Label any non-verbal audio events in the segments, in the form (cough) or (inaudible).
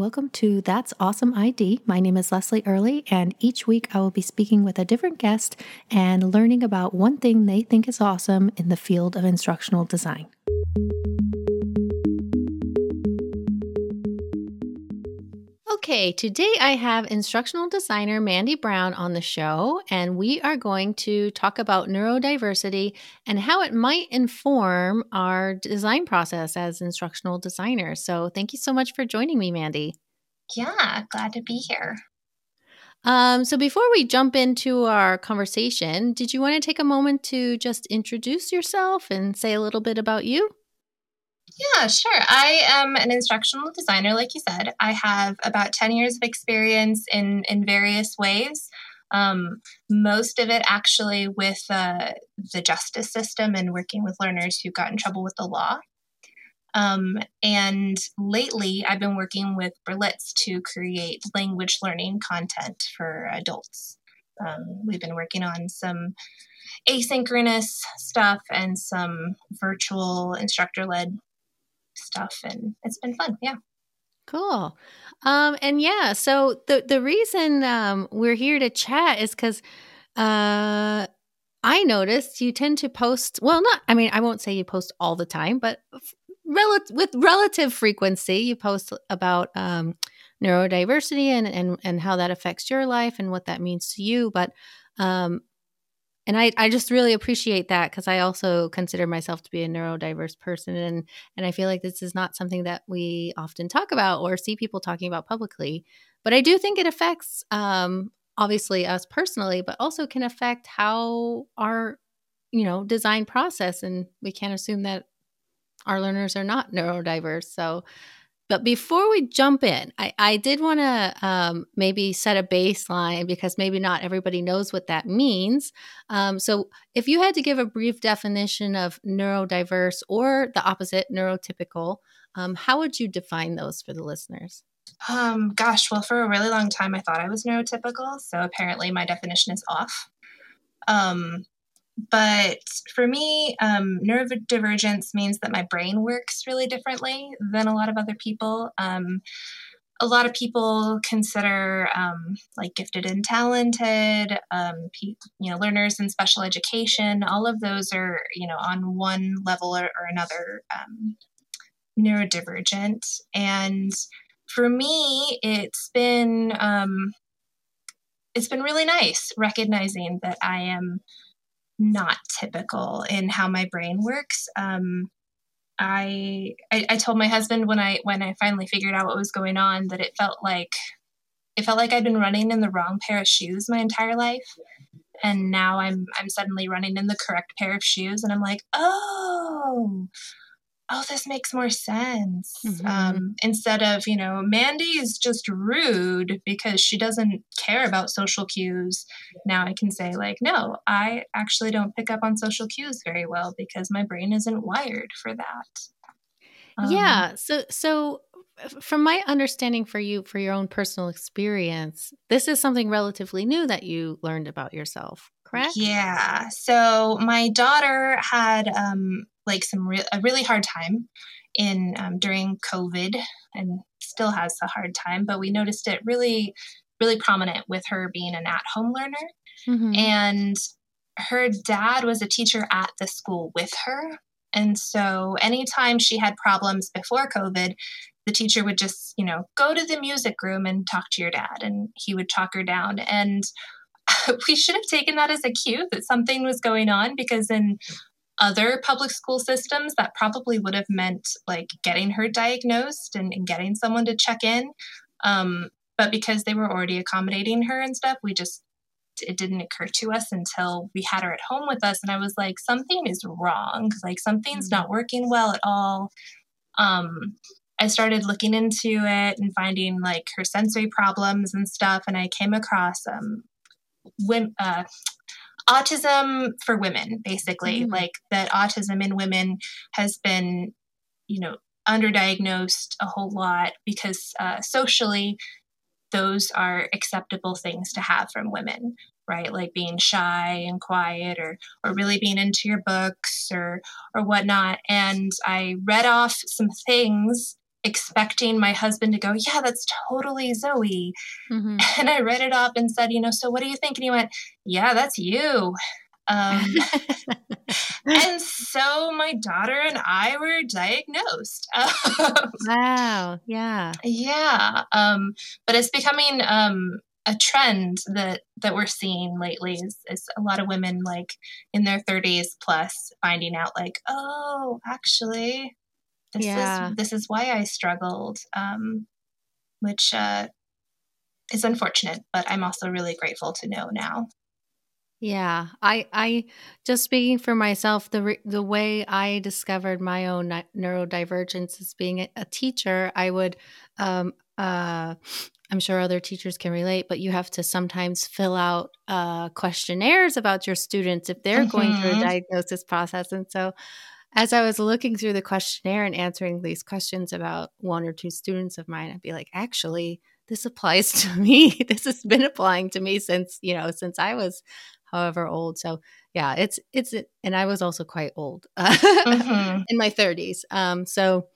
Welcome to That's Awesome ID. My name is Leslie Early, and each week I will be speaking with a different guest and learning about one thing they think is awesome in the field of instructional design. Okay, today I have instructional designer Mandy Brown on the show, and we are going to talk about neurodiversity and how it might inform our design process as instructional designers. So, thank you so much for joining me, Mandy. Yeah, glad to be here. Um, so, before we jump into our conversation, did you want to take a moment to just introduce yourself and say a little bit about you? Yeah, sure. I am an instructional designer, like you said. I have about 10 years of experience in, in various ways. Um, most of it actually with uh, the justice system and working with learners who got in trouble with the law. Um, and lately, I've been working with Berlitz to create language learning content for adults. Um, we've been working on some asynchronous stuff and some virtual instructor led stuff and it's been fun yeah cool um and yeah so the the reason um we're here to chat is because uh i noticed you tend to post well not i mean i won't say you post all the time but rel- with relative frequency you post about um neurodiversity and, and and how that affects your life and what that means to you but um and I, I just really appreciate that because I also consider myself to be a neurodiverse person and and I feel like this is not something that we often talk about or see people talking about publicly. But I do think it affects um, obviously us personally, but also can affect how our you know design process and we can't assume that our learners are not neurodiverse. So but before we jump in, I, I did want to um, maybe set a baseline because maybe not everybody knows what that means. Um, so, if you had to give a brief definition of neurodiverse or the opposite, neurotypical, um, how would you define those for the listeners? Um, gosh, well, for a really long time, I thought I was neurotypical. So apparently, my definition is off. But for me, um, neurodivergence means that my brain works really differently than a lot of other people. Um, a lot of people consider um, like gifted and talented, um, you know, learners in special education. All of those are, you know, on one level or, or another um, neurodivergent. And for me, it's been um, it's been really nice recognizing that I am not typical in how my brain works. Um, I, I, I told my husband when I when I finally figured out what was going on that it felt like it felt like I'd been running in the wrong pair of shoes my entire life, and now I'm I'm suddenly running in the correct pair of shoes, and I'm like, oh, oh, this makes more sense. Mm-hmm. Um, instead of, you know, Mandy is just rude because she doesn't care about social cues. Now I can say, like, no, I actually don't pick up on social cues very well because my brain isn't wired for that. Um, yeah. So, so from my understanding for you, for your own personal experience, this is something relatively new that you learned about yourself correct? Yeah. So my daughter had um, like some re- a really hard time in um, during COVID, and still has a hard time. But we noticed it really, really prominent with her being an at-home learner, mm-hmm. and her dad was a teacher at the school with her. And so anytime she had problems before COVID, the teacher would just, you know, go to the music room and talk to your dad and he would talk her down. And (laughs) we should have taken that as a cue that something was going on because in other public school systems, that probably would have meant like getting her diagnosed and, and getting someone to check in. Um, but because they were already accommodating her and stuff, we just it didn't occur to us until we had her at home with us and i was like something is wrong like something's mm-hmm. not working well at all um, i started looking into it and finding like her sensory problems and stuff and i came across um, women, uh, autism for women, basically, mm-hmm. like that autism in women has been, you know, underdiagnosed a whole lot because uh, socially, those are acceptable things to have from women right? Like being shy and quiet or or really being into your books or or whatnot. And i read off some things expecting my husband to go, Yeah, that's totally Zoe. Mm-hmm. (laughs) And I read it up and said, You know, so what do you think? And he went, Yeah, that's you. Um, (laughs) and so my daughter and I were diagnosed. (laughs) wow. Yeah. Yeah. Um, but it's becoming um, a trend that that we're seeing lately is, is a lot of women like in their 30s plus finding out like oh actually this yeah. is this is why i struggled um, which uh, is unfortunate but i'm also really grateful to know now yeah, I I just speaking for myself, the re- the way I discovered my own neurodivergence is being a, a teacher, I would um uh I'm sure other teachers can relate, but you have to sometimes fill out uh, questionnaires about your students if they're mm-hmm. going through a mm-hmm. diagnosis process. And so, as I was looking through the questionnaire and answering these questions about one or two students of mine, I'd be like, actually, this applies (laughs) to me. this has been applying to me since, you know, since I was however old. So yeah, it's, it's, and I was also quite old (laughs) mm-hmm. in my 30s. Um, so,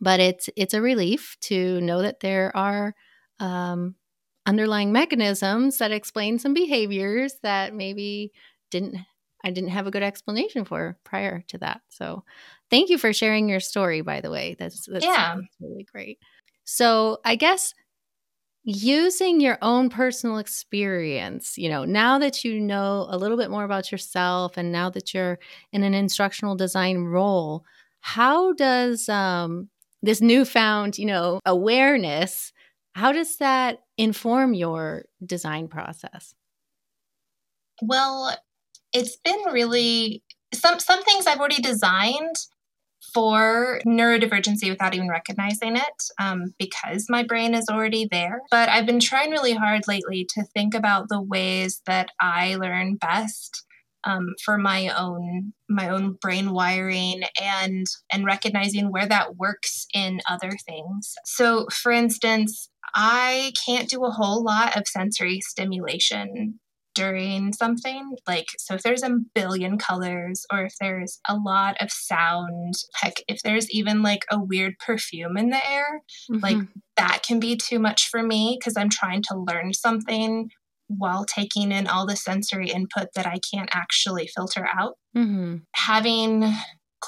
but it's, it's a relief to know that there are um, underlying mechanisms that explain some behaviors that maybe didn't I didn't have a good explanation for prior to that. So, thank you for sharing your story. By the way, that's, that's yeah, really great. So, I guess using your own personal experience, you know, now that you know a little bit more about yourself, and now that you're in an instructional design role, how does um, this newfound, you know, awareness how does that inform your design process? Well, it's been really some some things I've already designed for neurodivergency without even recognizing it um, because my brain is already there. But I've been trying really hard lately to think about the ways that I learn best um, for my own my own brain wiring and and recognizing where that works in other things. So, for instance, I can't do a whole lot of sensory stimulation during something like so if there's a billion colors or if there's a lot of sound heck if there's even like a weird perfume in the air mm-hmm. like that can be too much for me because i'm trying to learn something while taking in all the sensory input that I can't actually filter out. Mm-hmm. Having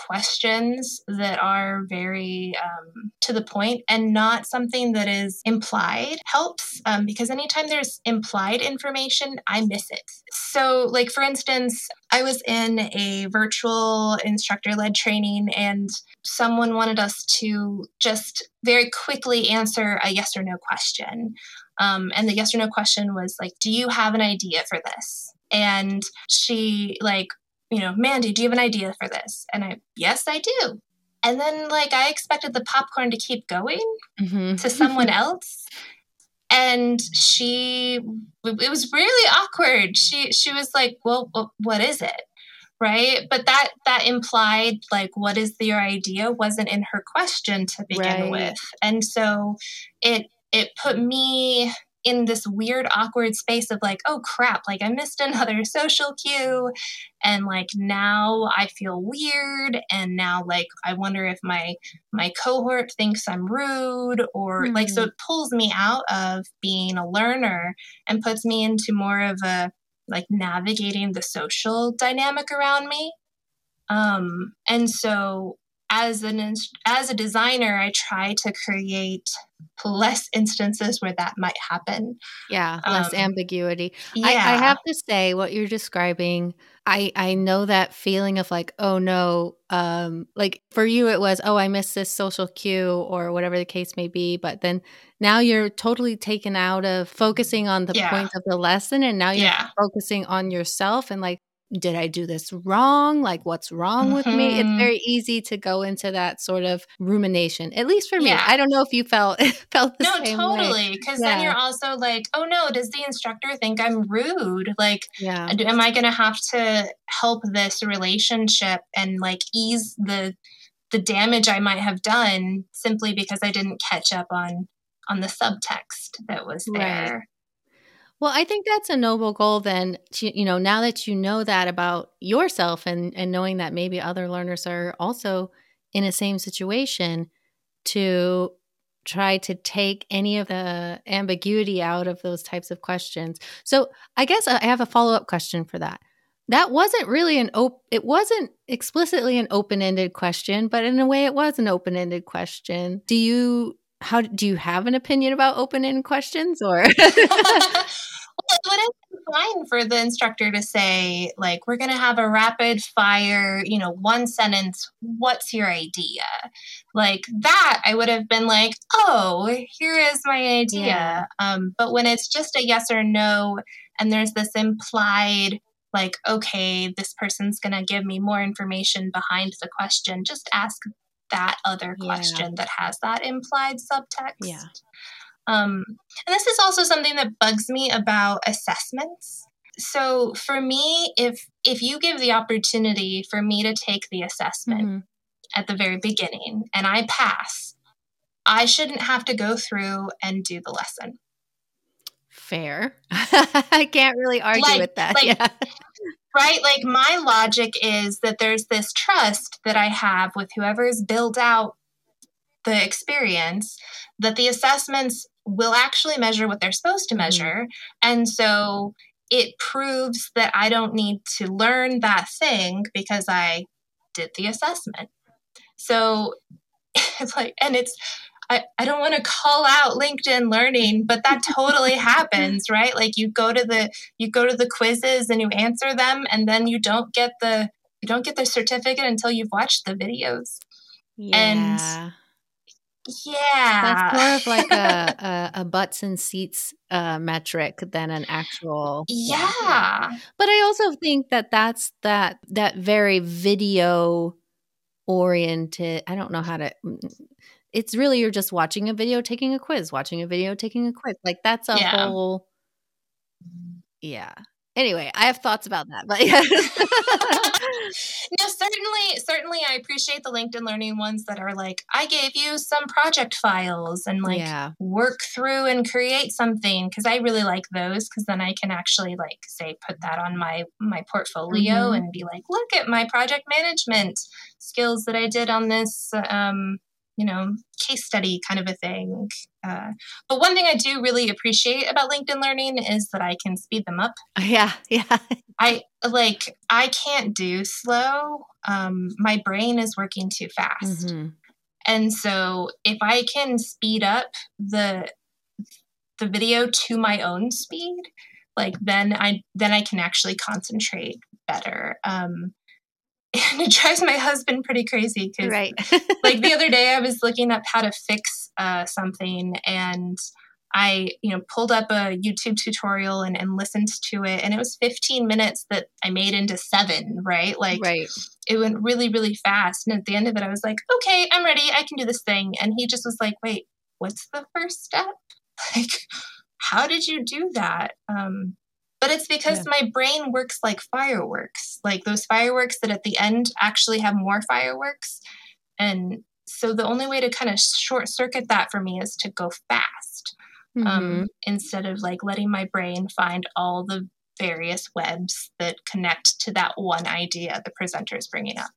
questions that are very um, to the point and not something that is implied helps um, because anytime there's implied information, I miss it. So, like for instance, I was in a virtual instructor led training and someone wanted us to just very quickly answer a yes or no question. Um, and the yes or no question was like, Do you have an idea for this? And she, like, you know, Mandy, do you have an idea for this? And I, yes, I do. And then, like, I expected the popcorn to keep going mm-hmm. to someone (laughs) else. And she, it was really awkward. She, she was like, well, what is it? right but that that implied like what is your idea wasn't in her question to begin right. with and so it it put me in this weird awkward space of like oh crap like i missed (laughs) another social cue and like now i feel weird and now like i wonder if my my cohort thinks i'm rude or mm-hmm. like so hmm. it pulls me out of being a learner and puts me into more of a like navigating the social dynamic around me um and so as an as a designer i try to create less instances where that might happen yeah less um, ambiguity yeah. I, I have to say what you're describing i i know that feeling of like oh no um like for you it was oh i missed this social cue or whatever the case may be but then now you're totally taken out of focusing on the yeah. point of the lesson and now you're yeah. focusing on yourself and like did I do this wrong? Like, what's wrong mm-hmm. with me? It's mm-hmm. very easy to go into that sort of rumination. At least for me, yeah. I don't know if you felt (laughs) felt the no, same totally. Because yeah. then you're also like, oh no, does the instructor think I'm rude? Like, yeah. am I going to have to help this relationship and like ease the the damage I might have done simply because I didn't catch up on on the subtext that was there? Right. Well, I think that's a noble goal then, to, you know, now that you know that about yourself and and knowing that maybe other learners are also in the same situation to try to take any of the ambiguity out of those types of questions. So I guess I have a follow up question for that. That wasn't really an op- it wasn't explicitly an open-ended question, but in a way it was an open-ended question. Do you how do you have an opinion about open-ended questions or (laughs) well, it would have been fine for the instructor to say, like, we're going to have a rapid fire, you know, one sentence, what's your idea? Like that, I would have been like, oh, here is my idea. Yeah. Um, but when it's just a yes or no, and there's this implied, like, okay, this person's going to give me more information behind the question, just ask that other question yeah. that has that implied subtext. Yeah. Um, and this is also something that bugs me about assessments. So for me, if if you give the opportunity for me to take the assessment mm-hmm. at the very beginning and I pass, I shouldn't have to go through and do the lesson. Fair. (laughs) I can't really argue like, with that. Like, yeah. Right? Like my logic is that there's this trust that I have with whoever's built out the experience that the assessments will actually measure what they're supposed to mm-hmm. measure. And so it proves that I don't need to learn that thing because I did the assessment. So (laughs) it's like, and it's, I, I don't want to call out LinkedIn learning, but that (laughs) totally happens, right? Like you go to the you go to the quizzes and you answer them and then you don't get the you don't get the certificate until you've watched the videos. Yeah. And yeah. That's more of like a, (laughs) a, a butts and seats uh, metric than an actual. Yeah. yeah. But I also think that that's that, that very video oriented. I don't know how to. It's really you're just watching a video, taking a quiz, watching a video, taking a quiz. Like that's a yeah. whole. Yeah anyway, I have thoughts about that, but yeah. (laughs) no, certainly, certainly, I appreciate the LinkedIn Learning ones that are like, I gave you some project files and like yeah. work through and create something because I really like those because then I can actually like say put that on my my portfolio mm-hmm. and be like, look at my project management skills that I did on this um, you know, case study kind of a thing. Uh, but one thing I do really appreciate about LinkedIn Learning is that I can speed them up. (laughs) Yeah, yeah. I like I can't do slow. Um, my brain is working too fast, mm-hmm. and so if I can speed up the the video to my own speed, like then I then I can actually concentrate better. Um, and it drives my husband pretty crazy because right. (laughs) like the other day i was looking up how to fix uh, something and i you know pulled up a youtube tutorial and, and listened to it and it was 15 minutes that i made into seven right? Like right. it went really really fast and at the end of it i was like okay i'm ready. I can do this thing. And he just was like wait what's the first step? (laughs) Like how did you do that? Um but it's because yeah. my brain works like fireworks, like those fireworks that at the end actually have more fireworks. And so the only way to kind of short circuit that for me is to go fast um, mm-hmm. um, instead of like letting my brain find all the various webs that connect to that one idea the presenter is bringing up.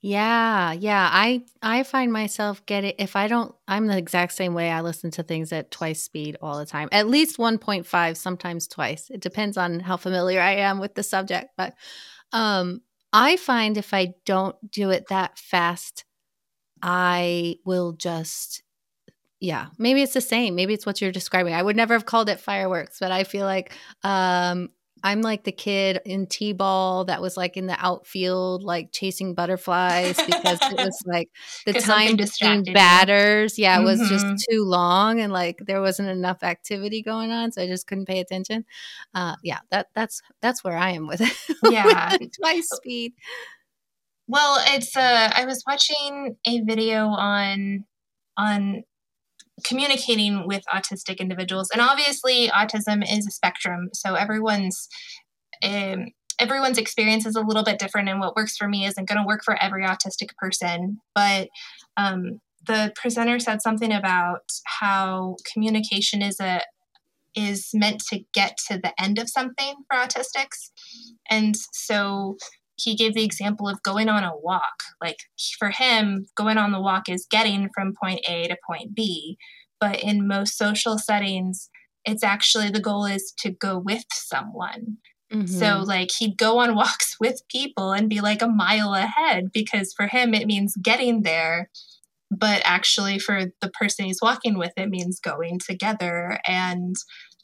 Yeah, yeah. I I find myself getting if I don't I'm the exact same way. I listen to things at twice speed all the time. At least 1.5, sometimes twice. It depends on how familiar I am with the subject, but um I find if I don't do it that fast, I will just yeah, maybe it's the same. Maybe it's what you're describing. I would never have called it fireworks, but I feel like um I'm like the kid in T-ball that was like in the outfield, like chasing butterflies because it (laughs) was like the time between batters. Yeah, it was mm-hmm. just too long and like there wasn't enough activity going on, so I just couldn't pay attention. Uh, yeah, that that's that's where I am with it. (laughs) Yeah, with twice speed. Well, it's uh, I was watching a video on on communicating with autistic individuals. And obviously, autism is a spectrum, so everyone's um, everyone's experience is a little bit different, and what works for me isn't going to work for every autistic person. But um, the presenter said something about how communication is a is meant to get to the end of something for autistics, and so he gave the example of going on a walk. Like for him, going on the walk is getting from point A to point B. But in most social settings, it's actually the goal is to go with someone. Mm-hmm. So, like, he'd go on (laughs) walks with people and be like a mile ahead because for him, it means getting there. But actually, for the person he's walking with, it means going together. And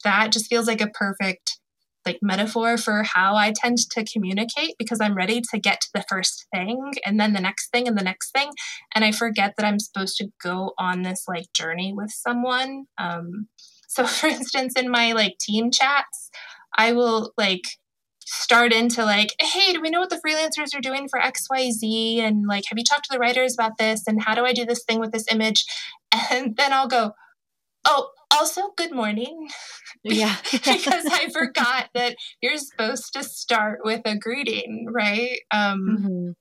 that just feels like a perfect like metaphor for how I tend to communicate because I'm ready to get to the first thing and then the next thing and the next thing. And I forget that I'm supposed to go on this like journey with someone. Um, so, (laughs) for instance, in my like team chats, I will like start into like, hey, do we know what the freelancers are doing for XYZ? And like, have you talked to the writers about this? And how do I do this thing with this image? (laughs) And then I'll go, oh, also, good morning. (laughs) Yeah. (laughs) because I forgot that you're supposed to start with a greeting, right? Um, mm-hmm.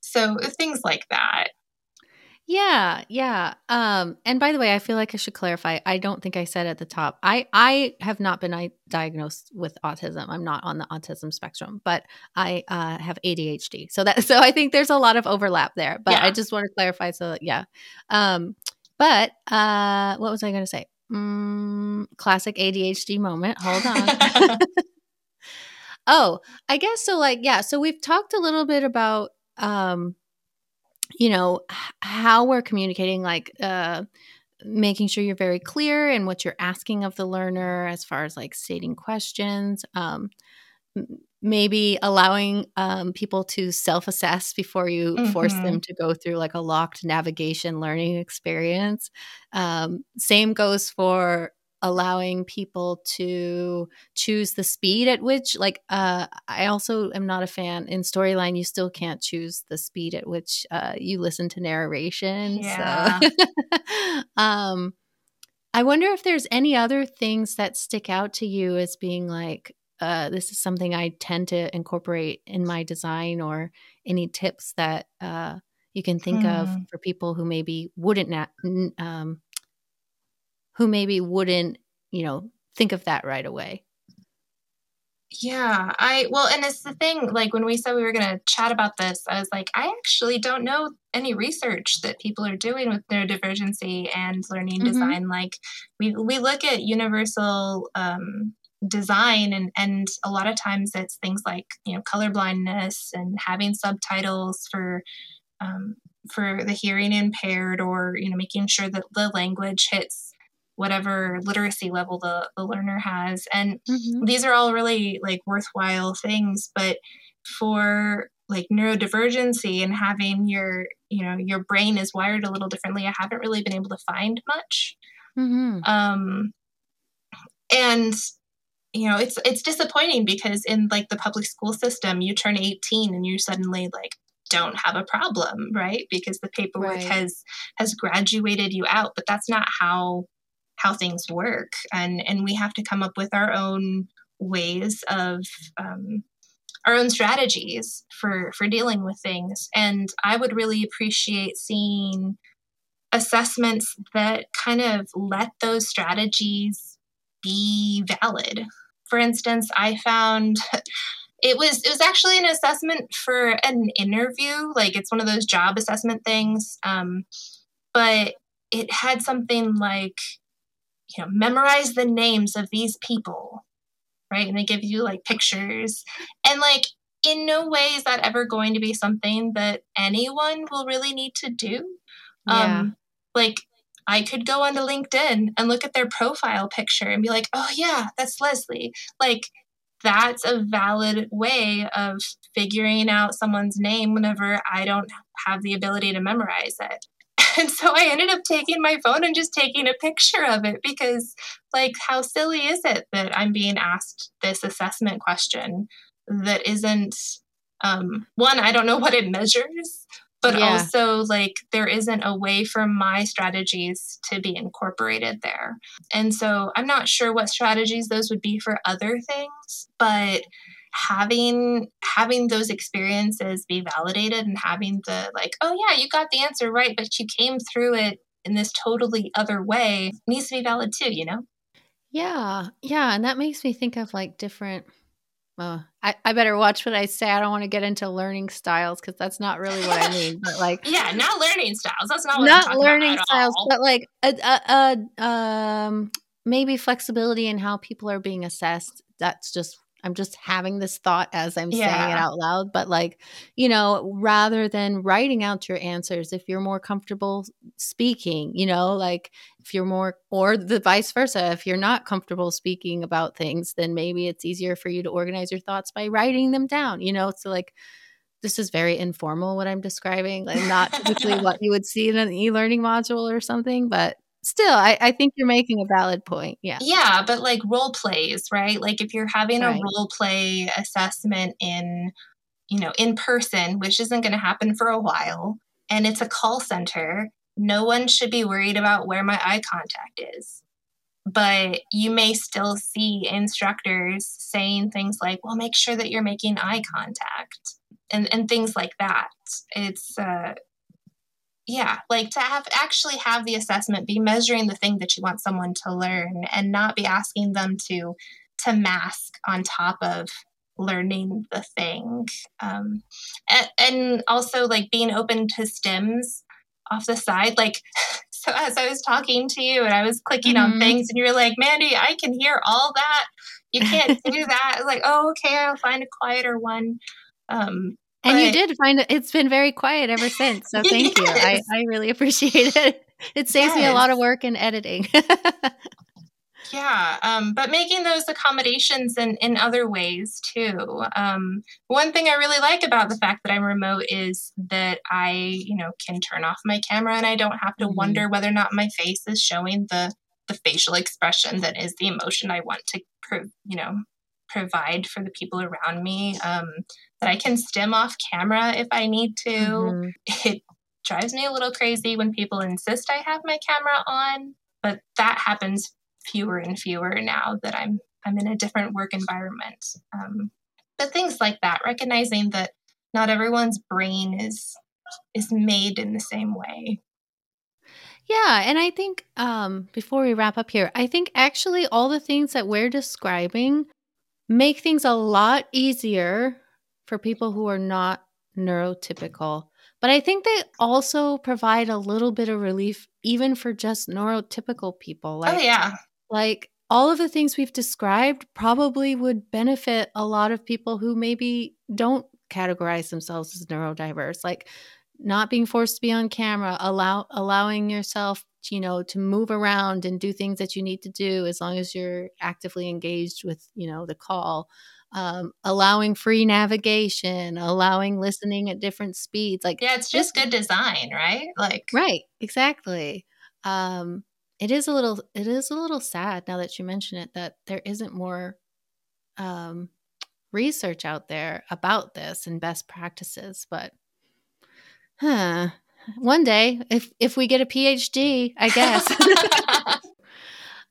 So things like that. Yeah, yeah. Um, and by the way, I feel like I should clarify. I don't think I said at the top. I I have not been I, diagnosed with autism. I'm not on the autism spectrum, but I uh, have ADHD. So that (laughs) so I think there's a lot of overlap there. But yeah. I just want to clarify. So yeah. Um, but uh, what was I going to say? Mm, classic ADHD moment. Hold on. (laughs) (laughs) oh, I guess so. Like yeah. So we've talked a little bit about um you know how we're communicating like uh making sure you're very clear in what you're asking of the learner as far as like stating questions um maybe allowing um, people to self-assess before you mm-hmm. force them to go through like a locked navigation learning experience um, same goes for allowing people to choose the speed at which like uh i also am not a fan in storyline you still can't choose the speed at which uh you listen to narration yeah. so (laughs) um i wonder if there's any other things that stick out to you as being like uh this is something i tend to incorporate in my design or any tips that uh you can think of hmm. for people who maybe wouldn't na- um, who maybe wouldn't, you know, think of that right away. Yeah, I well, and it's the thing. Like when we said we were going to chat about this, I was like, I actually don't know any research that people are doing with neurodivergency and learning mm-hmm. design. Like we we look at universal um, design, and and a lot of times it's things like you know color blindness and having subtitles for um, for the hearing impaired, or you know making sure that the language hits whatever literacy level the, the learner has. And mm-hmm. these are all really like worthwhile things. But for like neurodivergency and having your, you know, your brain is wired a little differently, I haven't really been able to find much. Mm-hmm. Um, and you know it's it's disappointing because in like the public school system you turn 18 and you suddenly like don't have a problem right? Because the paperwork right. has has graduated you out but that's not how how things work. And and we have to come up with our own ways of um, our own strategies for for dealing with things. And i would really appreciate seeing assessments that kind of let those strategies be valid for instance i found (laughs) it was it was actually an assessment for an interview like it's one of those job assessment things um, but it had something like you know, memorize the names of these people, right? And they give you like pictures. And like, in no way is that ever going to be something that anyone will really need to do. Yeah. Um, like, I could go onto LinkedIn and look at their profile picture and be like, oh, yeah, that's Leslie. Like, that's a valid way of figuring out someone's name whenever I don't have the ability to memorize it. (laughs) And so I ended up taking my phone and just taking a picture of it because, like, how silly is it that I'm being asked this assessment question that isn't, um, one, I don't know what it measures, but yeah. also, like, there isn't a way for my strategies to be incorporated there. And so I'm not sure what strategies those would be for other things, but having having those experiences be validated and having the like oh yeah you got the answer right but you came through it in this totally other way needs to be valid too you know yeah yeah and that makes me think of like different uh, I, I better watch what I say. I don't want to get into learning styles because that's not really what I mean. But like, (laughs) yeah, not learning styles. That's not not learning styles, all. but like a, a, a, um, maybe flexibility in how people are being assessed. That's just I'm just having this thought as I'm yeah. saying it out loud. But like, you know, rather than writing out your answers, if you're more comfortable speaking, you know, like if you're more, or the vice versa, if you're not comfortable speaking about things, then maybe it's easier for you to organize your thoughts by writing them down, you know? So like, this is very informal what I'm describing, like not typically (laughs) what you would see in an e-learning module or something, but still I, I, think you're making a valid point yeah. Yeah but like role plays right? Like if you're having right. a role play assessment in you know in person which isn't going to happen for a while and it's a call center no one should be worried about where my eye contact is. But you may still see instructors saying things like well make sure that you're making eye contact and and things like that. It's uh yeah like to have actually have the assessment be measuring the thing that you want someone to learn and not be asking them to to mask on top of learning the thing um, and, and also like being open to stims off the side like (laughs) so as i was talking to you and i was clicking mm-hmm. on things and you were like mandy i can hear all that. You can't do (laughs) that. I was like oh okay i'll find a quieter one. Um, and you did find it, it's been very quiet ever since. So (laughs) thank yes. you. I, I really appreciate it. (laughs) It saves yes. me a lot of work in editing. (laughs) yeah. Um, but making those accommodations in, in other ways too. Um, one thing I really like about the fact that I'm remote is that I, you know, can turn off my camera and I don't have to mm-hmm. wonder whether or not my face is showing the the facial expression that is the emotion I want to, prove, you know, provide for the people around me. Um, that I can stim off camera if I need to. Mm-hmm. It drives me a little crazy when people insist I have my camera on, but that happens fewer and fewer now that I'm I'm in a different work environment. Um, but things like that, recognizing that not everyone's brain is is made in the same way. Yeah, and I think um, before we wrap up here, I think actually all the things that we're describing make things a lot easier for people who are not neurotypical. But I think they also provide a little bit of relief even for just neurotypical people. Oh, like, oh, yeah. Like all of the things we've described probably would benefit a lot of people who maybe don't categorize themselves as neurodiverse. Like not being forced to be on camera, allow allowing yourself, you know, to move around and do things that you need to do as long as you're actively engaged with, you know, the call um, allowing free navigation, allowing listening at different speeds. Like, yeah, it's just good design, right? Like, right, exactly. Um, it is a little, it is a little sad now that you mention it that there isn't more um, research out there about this and best practices. But, huh, one day, if if we get a PhD, I guess. (laughs)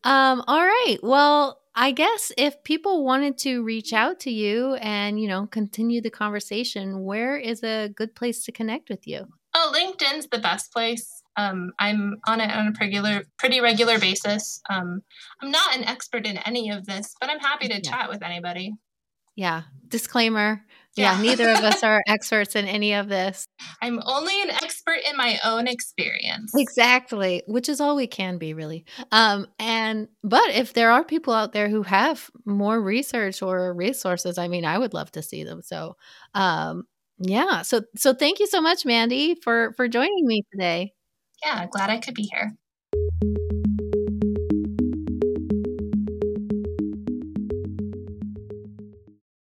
um, all right. Well, I guess if people wanted to reach out to you and, you know, continue the conversation, where is a good place to connect with you? Oh, LinkedIn's the best place. Um, I'm on it on a regular, pretty regular basis. Um, I'm not an expert in any of this, but I'm happy to yeah. chat with anybody. Yeah. Disclaimer yeah, yeah neither of us are experts in any of this. I'm only an expert in my own experience. Exactly, which is all we can be really. Um and but if there are people out there who have more research or resources, I mean, I would love to see them. So, um yeah, so so thank you so much Mandy for for joining me today. Yeah, glad I could be here.